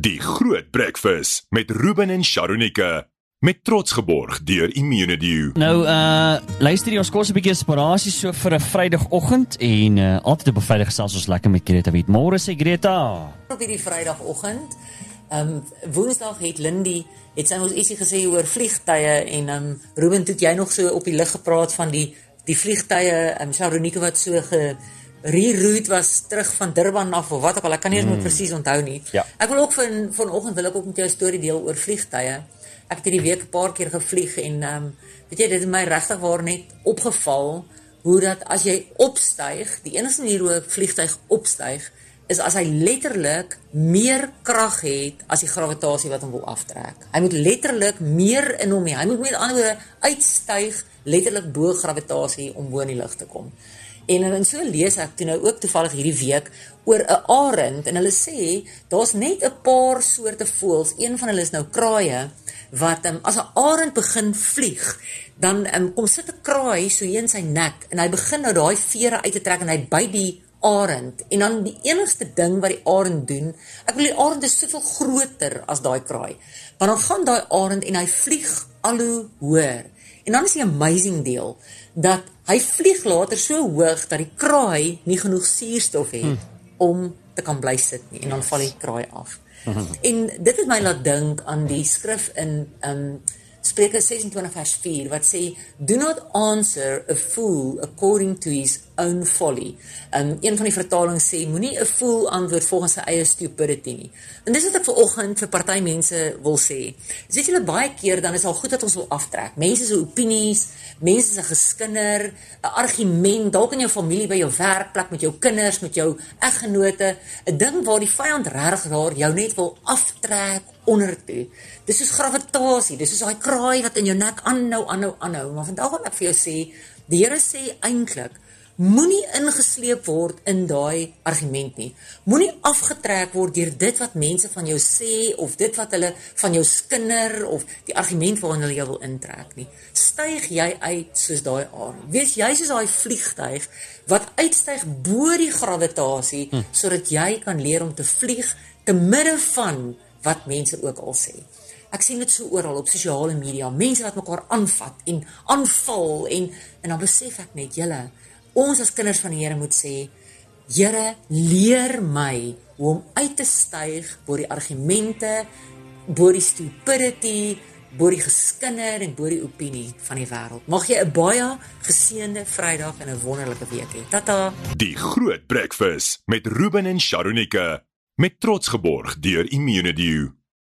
Die Groot Breakfast met Ruben en Sharonika met trots geborg deur Immunedio. Nou uh luister jy ons kos 'n bietjie inspirasie so vir 'n Vrydagoggend en uh altyd op 'n Vrydag gesels ons lekker met Greta Wit. Môre sê Greta. op hierdie Vrydagoggend. Ehm um, Woensdag het Lindy het sy ons ietsie gesê oor vliegtye en ehm um, Ruben het jy nog so op die lig gepraat van die die vliegtye ehm um, Sharonike wat so ge reroute was terug van Durban af of wat ook al ek kan nie eens mm. presies onthou nie. Ja. Ek wil ook van vanoggend wil ek ook met jou 'n storie deel oor vliegtye. Ek het hierdie week 'n paar keer gevlieg en ehm um, weet jy dit het my regtig waar net opgeval hoe dat as jy opstyg, die enigste manier hoe 'n vliegtyg opstyg is as hy letterlik meer krag het as die gravitasie wat hom wil aftrek. Hy moet letterlik meer in hom hê. Hy moet met ander woorde uitstyg letterlik bo gravitasie om bo in die lug te kom. En en so lees ek toe nou ook toevallig hierdie week oor 'n arend en hulle sê daar's net 'n paar soorte voëls. Een van hulle is nou kraaie wat um, as 'n arend begin vlieg, dan um, kom sit 'n kraai so hier in sy nek en hy begin nou daai vere uit te trek en hy byt die arend en dan die enigste ding wat die arend doen, ek wil die arend is soveel groter as daai kraai. Want dan gaan daai arend en hy vlieg al hoe hoër. En dan is die amazing deel dat hy vlieg later so hoog dat die kraai nie genoeg suurstof het hmm. om te kan bly sit nie en dan val die kraai af. en dit het my laat dink aan die skrif in um Spreuke 26 vers 4 wat sê do not answer a fool according to his own folly. Um een van die vertalings sê moenie 'n fool antwoord volgens sy eie stupidity nie. En dis wat ek vanoggend vir party mense wil sê. Dis julle baie keer dan is al goed dat ons wil aftrek. Mense se opinies, mense se geskinder, 'n argument dalk in jou familie by jou werkplek met jou kinders, met jou eggenote, 'n ding waar die vyand regtig daar jou net wil aftrek onder toe. Dis soos gravitasie, dis soos daai kraai wat in jou nek aanhou, aanhou, aanhou. Maar vandag wil ek vir jou sê, die Here sê eintlik Moenie ingesleep word in daai argument nie. Moenie afgetrek word deur dit wat mense van jou sê of dit wat hulle van jou skinder of die argument waarna hulle jou wil intrek nie. Styg jy uit soos daai aard. Wees jy soos daai vliegtyg wat uitstyg bo die gravitasie hm. sodat jy kan leer om te vlieg te midde van wat mense ook al sê. Ek sien dit so oral op sosiale media, mense wat mekaar aanvat en aanval en en dan besef ek net julle ons as kinders van die Here moet sê Here leer my hoe om uit te styg bo die argumente bo die stupidity bo die geskinder en bo die opinie van die wêreld. Mag jy 'n baie geseënde Vrydag en 'n wonderlike week hê. Tata. Die Groot Breakfast met Ruben en Sharonika met trots geborg deur Immunedio